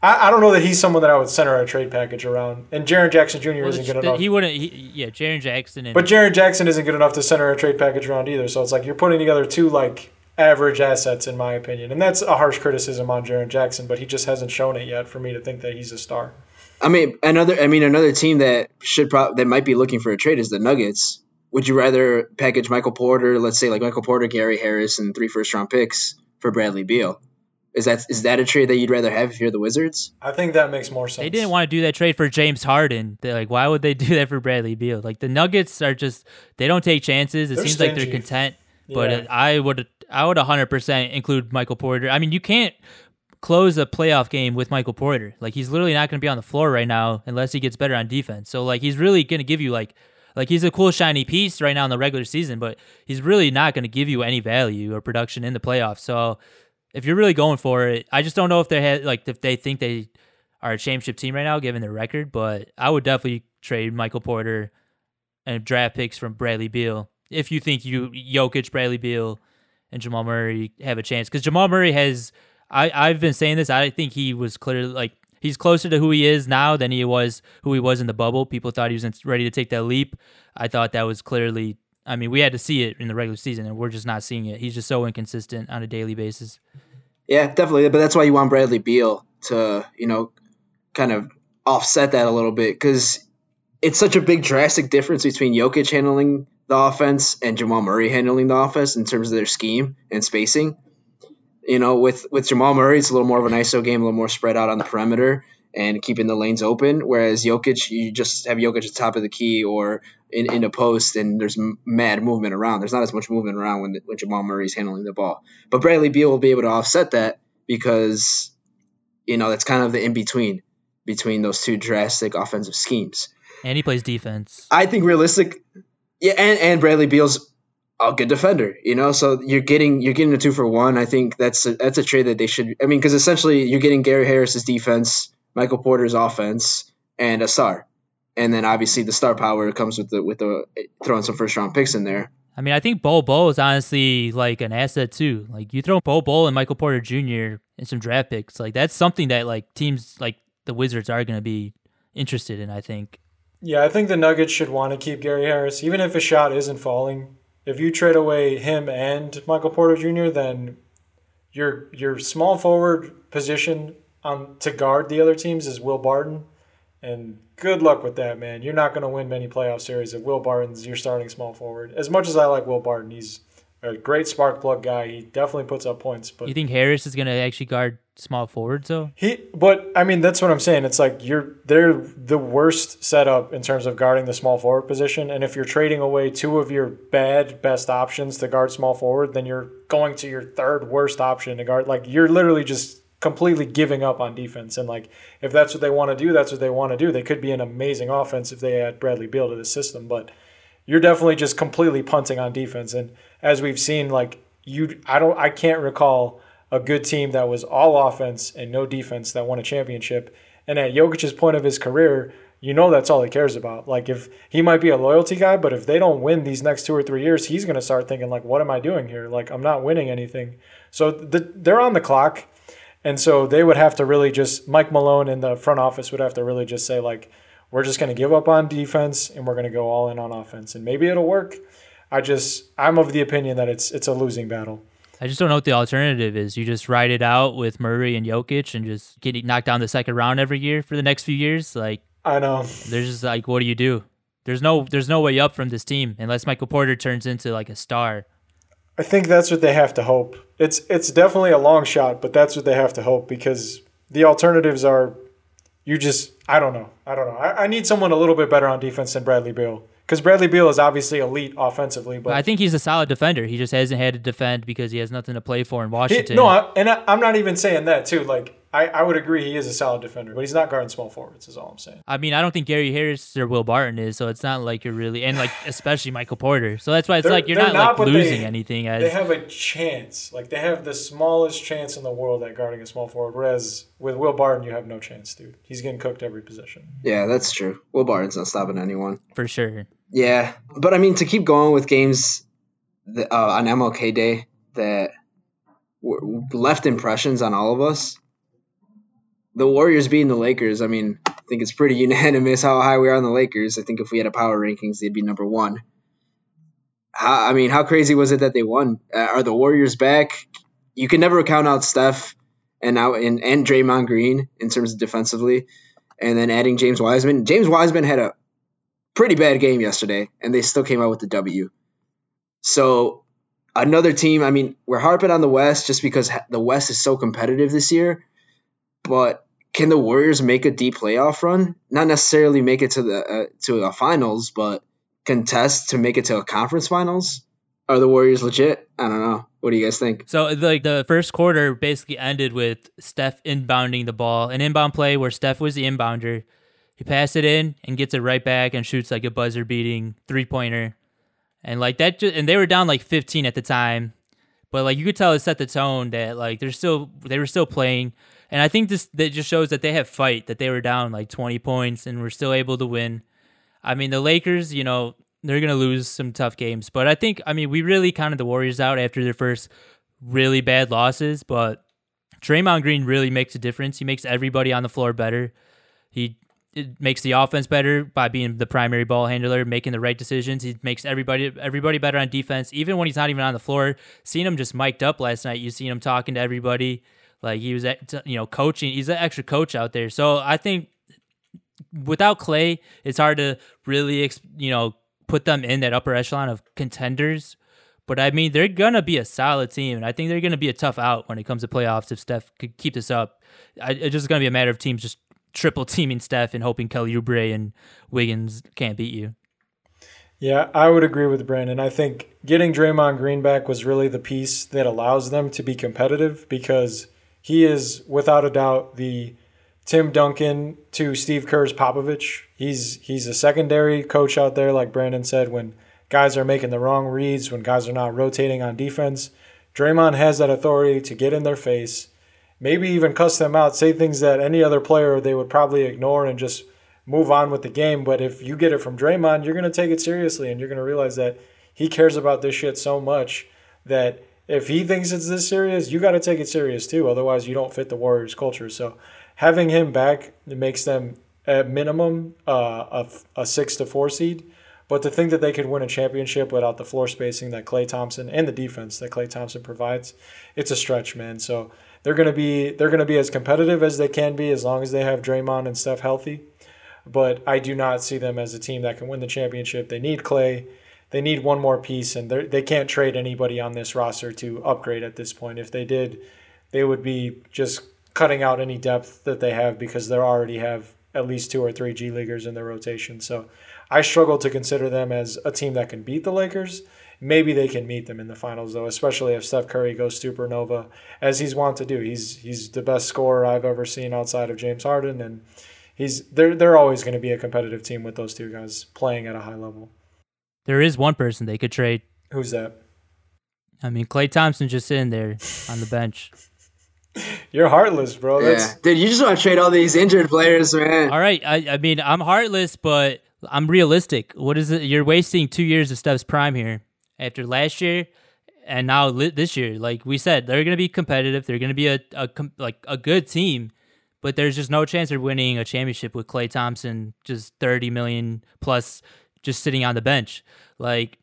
B: I, I don't know that he's someone that I would center a trade package around. And Jaren Jackson Jr. Well, isn't good enough.
C: He wouldn't. He, yeah, Jaren Jackson. And,
B: but Jaren Jackson isn't good enough to center a trade package around either. So it's like you're putting together two like average assets, in my opinion. And that's a harsh criticism on Jaren Jackson, but he just hasn't shown it yet for me to think that he's a star.
A: I mean, another. I mean, another team that should pro- that might be looking for a trade is the Nuggets. Would you rather package Michael Porter, let's say like Michael Porter, Gary Harris, and three first round picks for Bradley Beal? Is that is that a trade that you'd rather have if you're the Wizards?
B: I think that makes more sense.
C: They didn't want to do that trade for James Harden. They're like, why would they do that for Bradley Beal? Like the Nuggets are just they don't take chances. It they're seems stingy. like they're content. But yeah. I would I would 100% include Michael Porter. I mean, you can't close a playoff game with Michael Porter. Like he's literally not going to be on the floor right now unless he gets better on defense. So like he's really going to give you like like he's a cool shiny piece right now in the regular season, but he's really not going to give you any value or production in the playoffs. So if you're really going for it, I just don't know if they had like if they think they are a championship team right now given their record, but I would definitely trade Michael Porter and draft picks from Bradley Beal if you think you Jokic, Bradley Beal, and Jamal Murray have a chance because Jamal Murray has I I've been saying this. I think he was clearly like he's closer to who he is now than he was who he was in the bubble. People thought he was ready to take that leap. I thought that was clearly. I mean, we had to see it in the regular season, and we're just not seeing it. He's just so inconsistent on a daily basis.
A: Yeah, definitely. But that's why you want Bradley Beal to, you know, kind of offset that a little bit because it's such a big drastic difference between Jokic handling the offense and Jamal Murray handling the offense in terms of their scheme and spacing. You know, with with Jamal Murray, it's a little more of an ISO game, a little more spread out on the perimeter and keeping the lanes open. Whereas Jokic, you just have Jokic at the top of the key or in, in a post, and there's mad movement around. There's not as much movement around when, when Jamal Murray's handling the ball. But Bradley Beal will be able to offset that because, you know, that's kind of the in between between those two drastic offensive schemes.
C: And he plays defense.
A: I think realistic, yeah, and, and Bradley Beal's a good defender, you know. So you're getting you're getting a two for one. I think that's a, that's a trade that they should. I mean, because essentially you're getting Gary Harris's defense, Michael Porter's offense, and a star, and then obviously the star power comes with the with the throwing some first round picks in there.
C: I mean, I think Bol Bol is honestly like an asset too. Like you throw Bol Bol and Michael Porter Jr. and some draft picks, like that's something that like teams like the Wizards are going to be interested in. I think.
B: Yeah, I think the Nuggets should want to keep Gary Harris, even if his shot isn't falling if you trade away him and Michael Porter Jr., then your your small forward position on to guard the other teams is Will Barton, and good luck with that, man. You're not going to win many playoff series if Will Barton's your starting small forward. As much as I like Will Barton, he's a great spark plug guy. He definitely puts up points. But
C: you think Harris is going to actually guard small forwards though?
B: He, but I mean that's what I'm saying. It's like you're they're the worst setup in terms of guarding the small forward position. And if you're trading away two of your bad best options to guard small forward, then you're going to your third worst option to guard. Like you're literally just completely giving up on defense. And like if that's what they want to do, that's what they want to do. They could be an amazing offense if they add Bradley Beal to the system, but you're definitely just completely punting on defense. And as we've seen, like you, I don't, I can't recall a good team that was all offense and no defense that won a championship. And at Jokic's point of his career, you know that's all he cares about. Like if he might be a loyalty guy, but if they don't win these next two or three years, he's to start thinking like, what am I doing here? Like I'm not winning anything. So the, they're on the clock, and so they would have to really just Mike Malone and the front office would have to really just say like, we're just going to give up on defense and we're going to go all in on offense, and maybe it'll work. I just I'm of the opinion that it's it's a losing battle.
C: I just don't know what the alternative is. You just ride it out with Murray and Jokic and just get knocked down the second round every year for the next few years. Like
B: I know.
C: There's just like, what do you do? There's no there's no way up from this team unless Michael Porter turns into like a star.
B: I think that's what they have to hope. It's it's definitely a long shot, but that's what they have to hope because the alternatives are you just I don't know. I don't know. I, I need someone a little bit better on defense than Bradley Beal because Bradley Beal is obviously elite offensively, but
C: I think he's a solid defender. He just hasn't had to defend because he has nothing to play for in Washington.
B: He, no, I, and I, I'm not even saying that too. Like I, I would agree he is a solid defender, but he's not guarding small forwards. Is all I'm saying.
C: I mean, I don't think Gary Harris or Will Barton is, so it's not like you're really and like especially Michael Porter. So that's why it's
B: They're-
C: like you're not,
B: not,
C: like losing
B: they-
C: anything.
B: They have a chance. Like they have the smallest chance in the world at guarding a small forward. Whereas with Will Barton, you have no chance, dude. He's getting cooked every position.
A: Yeah, that's true. Will Barton's not stopping anyone.
C: for sure.
A: Yeah, but I mean to keep going with games that, uh, on MLK Day that left impressions on all of us. The Warriors beating the Lakers. I mean, I think it's pretty unanimous how high we are on the Lakers. I think if we had a power rankings, they'd be number one. How, I mean, how crazy was it that they won? Uh, are the Warriors back? You can never count out Steph and now and, and Draymond Green in terms of defensively, and then adding James Wiseman. James Wiseman had a pretty bad game yesterday, and they still came out with the W. So another team. I mean, we're harping on the West just because the West is so competitive this year. But can the Warriors make a deep playoff run? Not necessarily make it to the uh, to the finals, but contest to make it to a conference finals. Are the Warriors legit? I don't know. What do you guys think?
C: So like the first quarter basically ended with Steph inbounding the ball, an inbound play where Steph was the inbounder. He passed it in and gets it right back and shoots like a buzzer beating three pointer, and like that. Just, and they were down like 15 at the time, but like you could tell it set the tone that like they're still they were still playing. And I think this that just shows that they have fight that they were down like 20 points and were still able to win. I mean the Lakers, you know, they're gonna lose some tough games, but I think I mean we really counted the Warriors out after their first really bad losses, but Draymond Green really makes a difference. He makes everybody on the floor better. He it makes the offense better by being the primary ball handler, making the right decisions. He makes everybody everybody better on defense, even when he's not even on the floor. Seeing him just mic'd up last night, you seen him talking to everybody, like he was you know coaching. He's an extra coach out there. So I think without Klay, it's hard to really you know put them in that upper echelon of contenders. But I mean, they're gonna be a solid team, and I think they're gonna be a tough out when it comes to playoffs if Steph could keep this up. I, it's just gonna be a matter of teams just triple teaming Steph and hoping Kelly Oubre and Wiggins can't beat you.
B: Yeah, I would agree with Brandon. I think getting Draymond Green back was really the piece that allows them to be competitive because he is without a doubt the Tim Duncan to Steve Kerr's Popovich. He's he's a secondary coach out there, like Brandon said, when guys are making the wrong reads, when guys are not rotating on defense. Draymond has that authority to get in their face, maybe even cuss them out, say things that any other player they would probably ignore and just move on with the game. But if you get it from Draymond, you're to take it seriously and you're to realize that he cares about this shit so much that if he thinks it's this serious, you got to take it serious too. Otherwise, you don't fit the Warriors culture. So having him back makes them at minimum uh, a, a six to four seed. But to think that they could win a championship without the floor spacing that Klay Thompson and the defense that Klay Thompson provides, it's a stretch, man. So they're gonna be they're gonna be as competitive as they can be as long as they have Draymond and Steph healthy. But I do not see them as a team that can win the championship. They need Klay. They need one more piece, and they they can't trade anybody on this roster to upgrade at this point. If they did, they would be just cutting out any depth that they have because they already have at least two or three G leaguers in their rotation. So I struggle to consider them as a team that can beat the Lakers. Maybe they can meet them in the finals though, especially if Steph Curry goes supernova as he's wont to do. He's he's the best scorer I've ever seen outside of James Harden and he's they're they're always going to be a competitive team with those two guys playing at a high level.
C: There is one person they could trade.
B: Who's that?
C: I mean, Klay Thompson just sitting there on the bench.
B: You're heartless, bro.
A: That's... Yeah, dude, you just want to trade all these injured players, man.
C: All right, I, I mean, I'm heartless, but I'm realistic. What is it? You're wasting two years of Steph's prime here. After last year, and now this year, like we said, they're going to be competitive. They're going to be a, a like a good team, but there's just no chance of winning a championship with Klay Thompson just 30 million plus just sitting on the bench. Like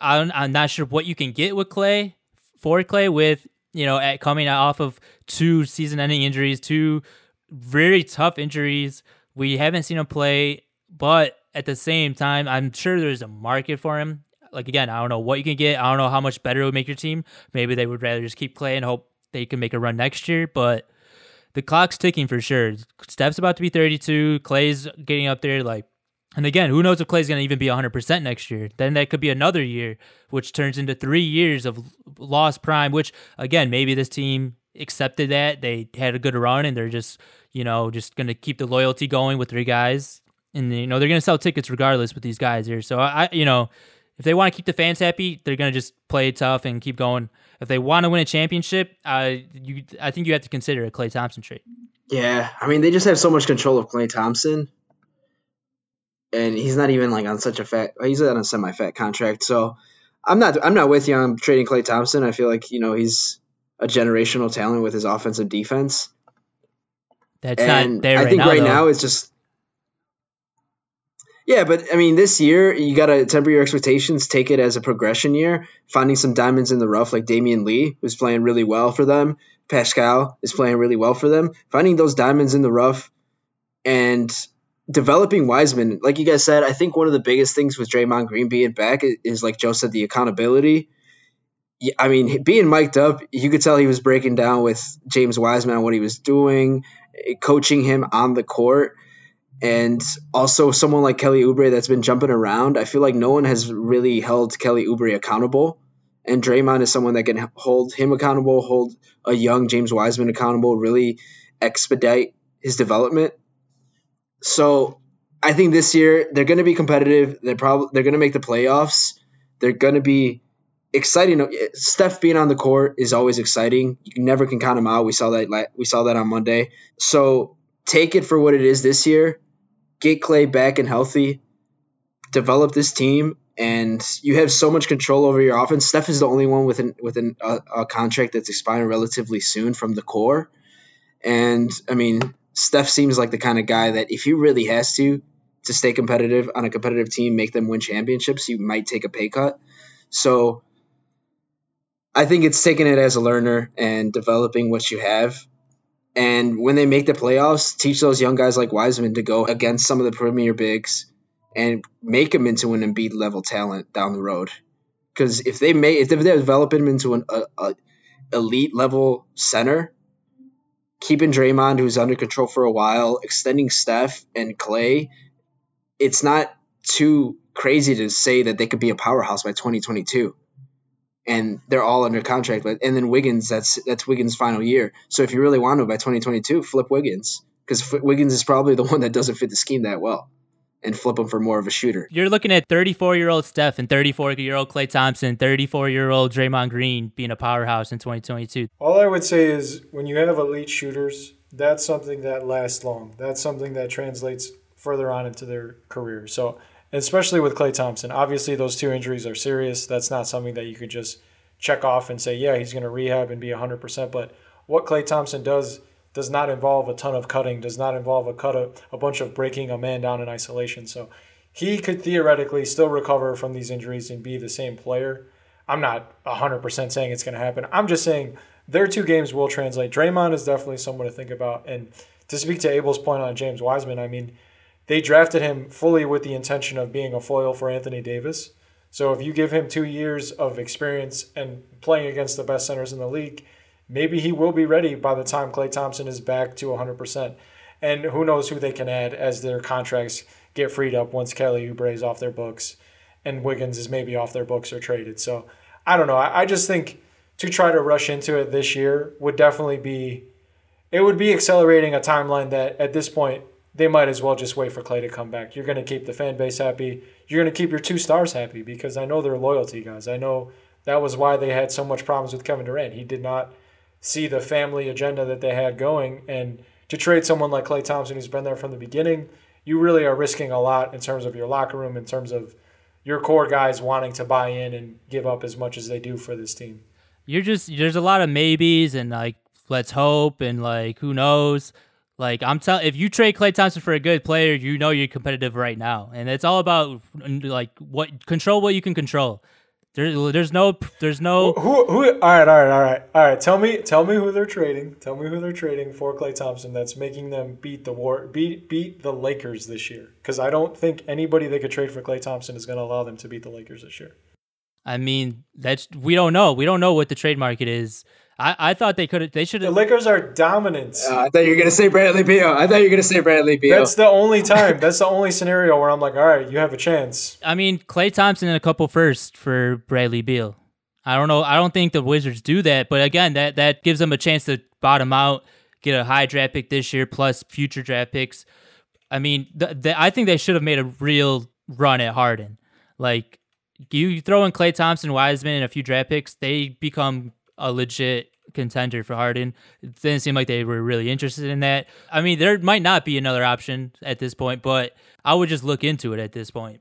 C: I'm, I'm not sure what you can get with Klay for Klay with you know at coming off of two season-ending injuries, two very tough injuries. We haven't seen him play, but at the same time, I'm sure there's a market for him. Like again, I don't know what you can get. I don't know how much better it would make your team. Maybe they would rather just keep Klay and hope they can make a run next year. But the clock's ticking for sure. Steph's about to be 32. Klay's getting up there. Like, and again, who knows if Klay's going to even be 100% next year? Then that could be another year, which turns into three years of lost prime. Which again, maybe this team accepted that they had a good run and they're just you know just going to keep the loyalty going with their guys. And you know they're going to sell tickets regardless with these guys here. So I, you know, if they want to keep the fans happy, they're going to just play tough and keep going. If they want to win a championship, uh, you, I think you have to consider a Klay Thompson trade.
A: Yeah, I mean they just have so much control of Klay Thompson, and he's not even like on such a fat. He's on a semi-fat contract, so I'm not. I'm not with you on trading Klay Thompson. I feel like you know he's a generational talent with his offensive defense.
C: That's and not there.
A: I
C: right
A: think
C: now,
A: right
C: though.
A: now it's just yeah, but I mean, this year you got to temper your expectations. Take it as a progression year, finding some diamonds in the rough, like Damion Lee, who's playing really well for them. Paschall is playing really well for them. Finding those diamonds in the rough and developing Wiseman, like you guys said, I think one of the biggest things with Draymond Green being back is, like Joe said, the accountability. I mean, being mic'd up, you could tell he was breaking down with James Wiseman on what he was doing, eh, coaching him on the court and also someone like Kelly Oubre that's been jumping around. I feel like no one has really held Kelly Oubre accountable, and Draymond is someone that can hold him accountable, hold a young James Wiseman accountable, really expedite his development. So I think this year they're going to be competitive. They're probably they're going to make the playoffs. They're going to be exciting. Steph being on the court is always exciting. You never can count him out. We saw that. We saw that on Monday. So take it for what it is this year get Klay back and healthy, develop this team, and you have so much control over your offense. Steph is the only one with an with an, a, a contract that's expiring relatively soon from the core, and I mean Steph seems like the kind of guy that if he really has to to stay competitive on a competitive team, make them win championships, you might take a pay cut. So I think it's taking it as a learner and developing what you have and when they make the playoffs, teach those young guys like Wiseman to go against some of the premier bigs and make them into an Embiid level talent down the road. Because if they may, if they develop him into an a, a elite level center, keeping Draymond, who's under control for a while, extending Steph and Klay, it's not too crazy to say that they could be a powerhouse by 2022 and they're all under contract. But and then Wiggins, that's that's Wiggins' final year. So if you really want to by 2022, flip Wiggins because Wiggins is probably the one that doesn't fit the scheme that well, and flip him for more of a shooter.
C: You're looking at 34 year old Steph and 34 year old Klay Thompson, 34 year old Draymond Green being a powerhouse in 2022.
B: All I would say is when you have elite shooters, that's something that lasts long. That's something that translates further on into their career. So especially with Klay Thompson. Obviously, those two injuries are serious. That's not something that you could just check off and say, yeah, he's going to rehab and be 100%. But what Klay Thompson does does not involve a ton of cutting, does not involve a cut a, a bunch of breaking a man down in isolation. So he could theoretically still recover from these injuries and be the same player. I'm not 100% saying it's going to happen. I'm just saying their two games will translate. Draymond is definitely someone to think about. And to speak to Abel's point on James Wiseman, I mean, they drafted him fully with the intention of being a foil for Anthony Davis. So if you give him two years of experience and playing against the best centers in the league, maybe he will be ready by the time Klay Thompson is back to 100%. And who knows who they can add as their contracts get freed up once Kelly Oubre is off their books and Wiggins is maybe off their books or traded. So I don't know. I, I just think to try to rush into it this year would definitely be it would be accelerating a timeline that at this point they might as well just wait for Klay to come back. You're going to keep the fan base happy. You're going to keep your two stars happy because I know they're loyalty guys. I know that was why they had so much problems with Kevin Durant. He did not see the family agenda that they had going. And to trade someone like Klay Thompson, who's been there from the beginning, you really are risking a lot in terms of your locker room, in terms of your core guys wanting to buy in and give up as much as they do for this team.
C: You're just there's a lot of maybes and like let's hope and like who knows. Like I'm telling, if you trade Klay Thompson for a good player, you know you're competitive right now, and it's all about like what control what you can control. There, there's no, there's no.
B: Who, who? All right, all right, all right, all right. Tell me, tell me who they're trading. Tell me who they're trading for Klay Thompson. That's making them beat the war, beat beat the Lakers this year. Because I don't think anybody they could trade for Klay Thompson is going to allow them to beat the Lakers this year.
C: I mean, that's we don't know. We don't know what the trade market is. I, I thought they could have they should
B: The Lakers are dominant.
A: Uh, I thought you were gonna say Bradley Beal. I thought you were gonna say Bradley Beal.
B: That's the only time. That's the only scenario where I'm like, all right, you have a chance.
C: I mean, Klay Thompson and a couple first for Bradley Beal. I don't know. I don't think the Wizards do that, but again, that that gives them a chance to bottom out, get a high draft pick this year plus future draft picks. I mean, the, the, I think they should have made a real run at Harden. Like you throw in Klay Thompson, Wiseman, and a few draft picks, they become a legit contender for Harden. It didn't seem like they were really interested in that. I mean, there might not be another option at this point, but I would just look into it at this point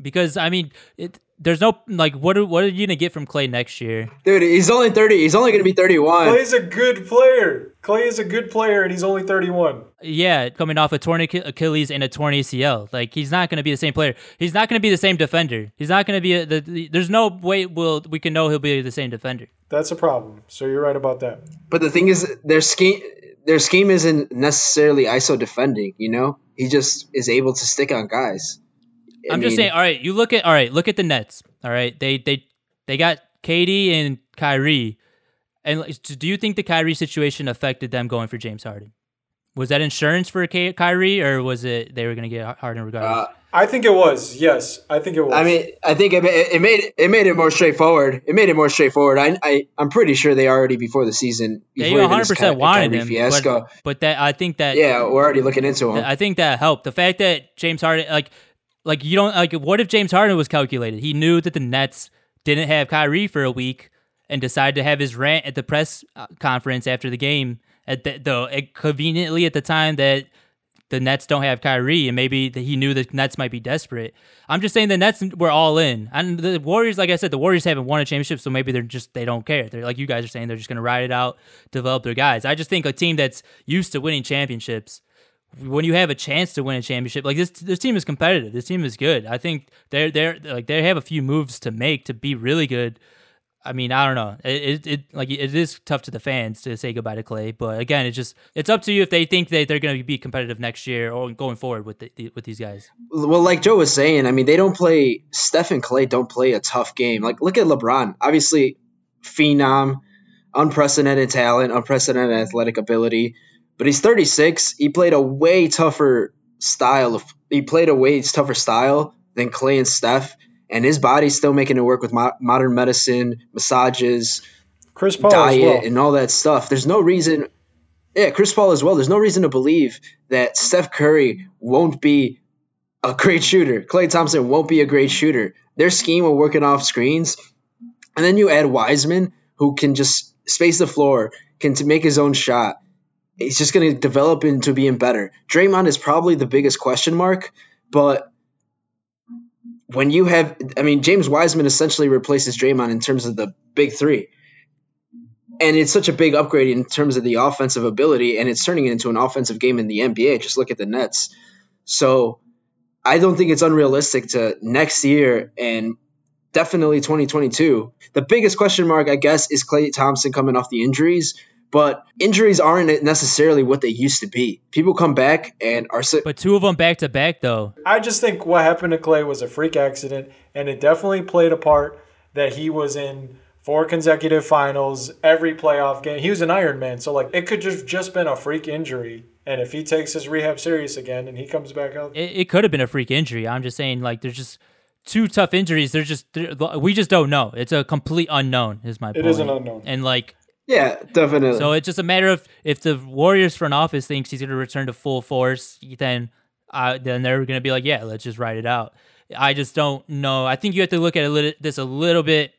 C: because I mean, it, there's no like what are, what are you gonna get from Klay next year?
A: Dude, he's only thirty. He's only gonna be thirty-one.
B: Klay's a good player. Klay is a good player, and he's only thirty-one.
C: Yeah, coming off a torn Achilles and a torn ACL, like he's not gonna be the same player. He's not gonna be the same defender. He's not gonna be a, the, the. There's no way we'll we can know he'll be the same defender.
B: That's a problem. So you're right about that.
A: But the thing is, their scheme their scheme isn't necessarily ISO defending. You know, he just is able to stick on guys.
C: I am just saying. All right, you look at all right. Look at the Nets. All right, they they they got KD and Kyrie. And do you think the Kyrie situation affected them going for James Harden? Was that insurance for Kyrie, or was it they were going to get Harden regardless? Uh,
B: I think it was. Yes, I think it was.
A: I mean, I think it, it made it made it more straightforward. It made it more straightforward. I, I I'm pretty sure they already before the season.
C: Before they 100 percent wanted him, fiasco. But, but that I think that
A: yeah, we're already looking into him.
C: I think that helped. The fact that James Harden, like like you don't like what if James Harden was calculated? He knew that the Nets didn't have Kyrie for a week and decided to have his rant at the press uh, conference after the game at the, the conveniently at the time that the Nets don't have Kyrie and maybe he knew the Nets might be desperate. I'm just saying the Nets were all in. And the Warriors like I said the Warriors haven't won a championship so maybe they're just they don't care. They're like you guys are saying they're just going to ride it out, develop their guys. I just think a team that's used to winning championships when you have a chance to win a championship, like this, this team is competitive. This team is good. I think they're they're like they have a few moves to make to be really good. I mean, I don't know. It, it, it, like it is tough to the fans to say goodbye to Klay, but again, it's just it's up to you if they think that they're going to be competitive next year or going forward with the, with these guys.
A: Well, like Joe was saying, I mean, they don't play. Steph and Klay don't play a tough game. Like look at LeBron, obviously, phenom, unprecedented talent, unprecedented athletic ability but he's 36. He played a way tougher style of he played a way tougher style than Klay and Steph, and his body's still making it work with mo- modern medicine, massages,
B: Chris Paul
A: diet,
B: well.
A: and all that stuff. There's no reason. Yeah, Chris Paul as well. There's no reason to believe that Steph Curry won't be a great shooter. Klay Thompson won't be a great shooter. Their scheme of working off screens, and then you add Wiseman, who can just space the floor, can to make his own shot he's just going to develop into being better. Draymond is probably the biggest question mark, but when you have, I mean, James Wiseman essentially replaces Draymond in terms of the big three. And it's such a big upgrade in terms of the offensive ability, and it's turning it into an offensive game in the NBA. Just look at the Nets. So I don't think it's unrealistic to next year and definitely 2022. The biggest question mark, I guess, is Klay Thompson coming off the injuries but injuries aren't necessarily what they used to be. People come back and are sick.
C: But two of them back to back, though.
B: I just think what happened to Klay was a freak accident, and it definitely played a part that he was in four consecutive finals, every playoff game. He was an Iron Man, so like it could just just been a freak injury. And if he takes his rehab serious again and he comes back out,
C: it, it could have been a freak injury. I'm just saying, like, there's just two tough injuries. They're just they're, we just don't know. It's a complete unknown. Is my
B: it
C: point.
B: It is an unknown,
C: and like
A: yeah, definitely.
C: So it's just a matter of if the Warriors front office thinks he's going to return to full force, then uh, then they're going to be like, yeah, let's just ride it out. I just don't know. I think you have to look at a this a little bit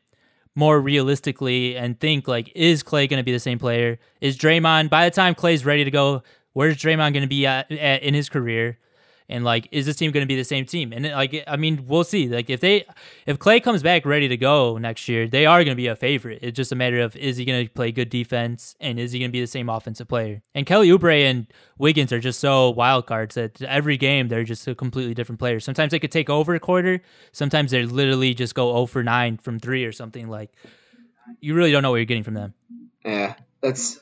C: more realistically and think like, is Klay going to be the same player? Is Draymond by the time Klay's ready to go? Where's Draymond going to be at, at in his career? And like, is this team going to be the same team? And like, I mean, we'll see. Like, if they, if Klay comes back ready to go next year, they are going to be a favorite. It's just a matter of is he going to play good defense and is he going to be the same offensive player? And Kelly Oubre and Wiggins are just so wild cards that every game they're just a completely different player. Sometimes they could take over a quarter. Sometimes they literally just go 0 for 9 from three or something. Like, you really don't know what you're getting from them.
A: Yeah, that's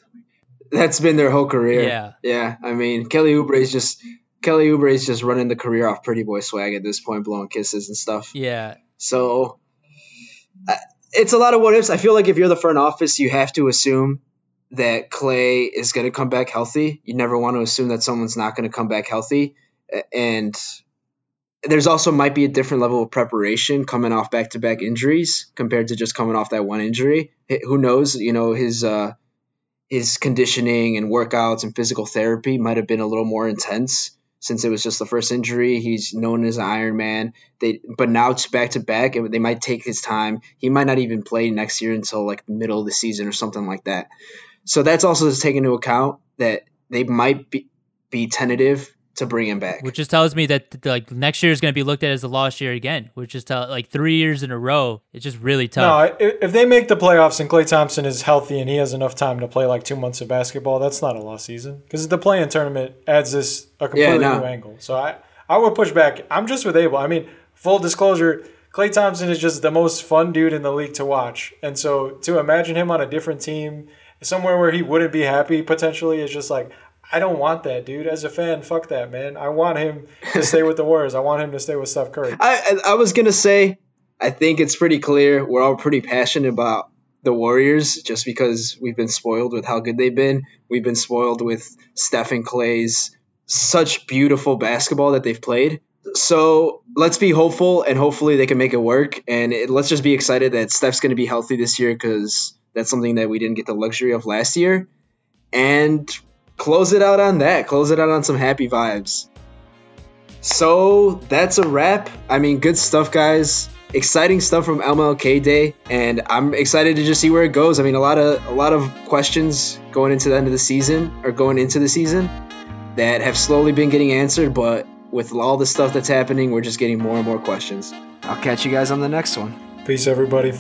A: that's been their whole career.
C: Yeah,
A: yeah. I mean, Kelly Oubre is just Kelly Oubre is just running the career off pretty boy swag at this point, blowing kisses and stuff.
C: Yeah.
A: So uh, it's a lot of what ifs. I feel like if you're the front office, you have to assume that Klay is going to come back healthy. You never want to assume that someone's not going to come back healthy. And there's also might be a different level of preparation coming off back to back injuries compared to just coming off that one injury. Who knows? You know, his uh, his conditioning and workouts and physical therapy might have been a little more intense since it was just the first injury. He's known as Iron Man. They, but now it's back to back, and they might take his time. He might not even play next year until like the middle of the season or something like that. So that's also to take into account that they might be, be tentative to bring him back.
C: Which just tells me that like next year is going to be looked at as a lost year again. Which is tell like three years in a row. It's just really tough.
B: No, if they make the playoffs and Klay Thompson is healthy and he has enough time to play like two months of basketball, that's not a lost season because the play-in tournament adds this a completely yeah, no. new angle. So I I would push back. I'm just with Abel. I mean, full disclosure. Klay Thompson is just the most fun dude in the league to watch. And so to imagine him on a different team, somewhere where he wouldn't be happy potentially is just like I don't want that, dude. As a fan, fuck that, man. I want him to stay with the Warriors. I want him to stay with Steph Curry.
A: I I was gonna say, I think it's pretty clear we're all pretty passionate about the Warriors just because we've been spoiled with how good they've been. We've been spoiled with Steph and Klay's such beautiful basketball that they've played. So let's be hopeful and hopefully they can make it work. And it, let's just be excited that Steph's going to be healthy this year because that's something that we didn't get the luxury of last year. And close it out on that. Close it out on some happy vibes. So that's a wrap. I mean, good stuff, guys. Exciting stuff from MLK Day, and I'm excited to just see where it goes. I mean, a lot of a lot of questions going into the end of the season or going into the season that have slowly been getting answered, but with all the stuff that's happening, we're just getting more and more questions. I'll catch you guys on the next one.
B: Peace, everybody.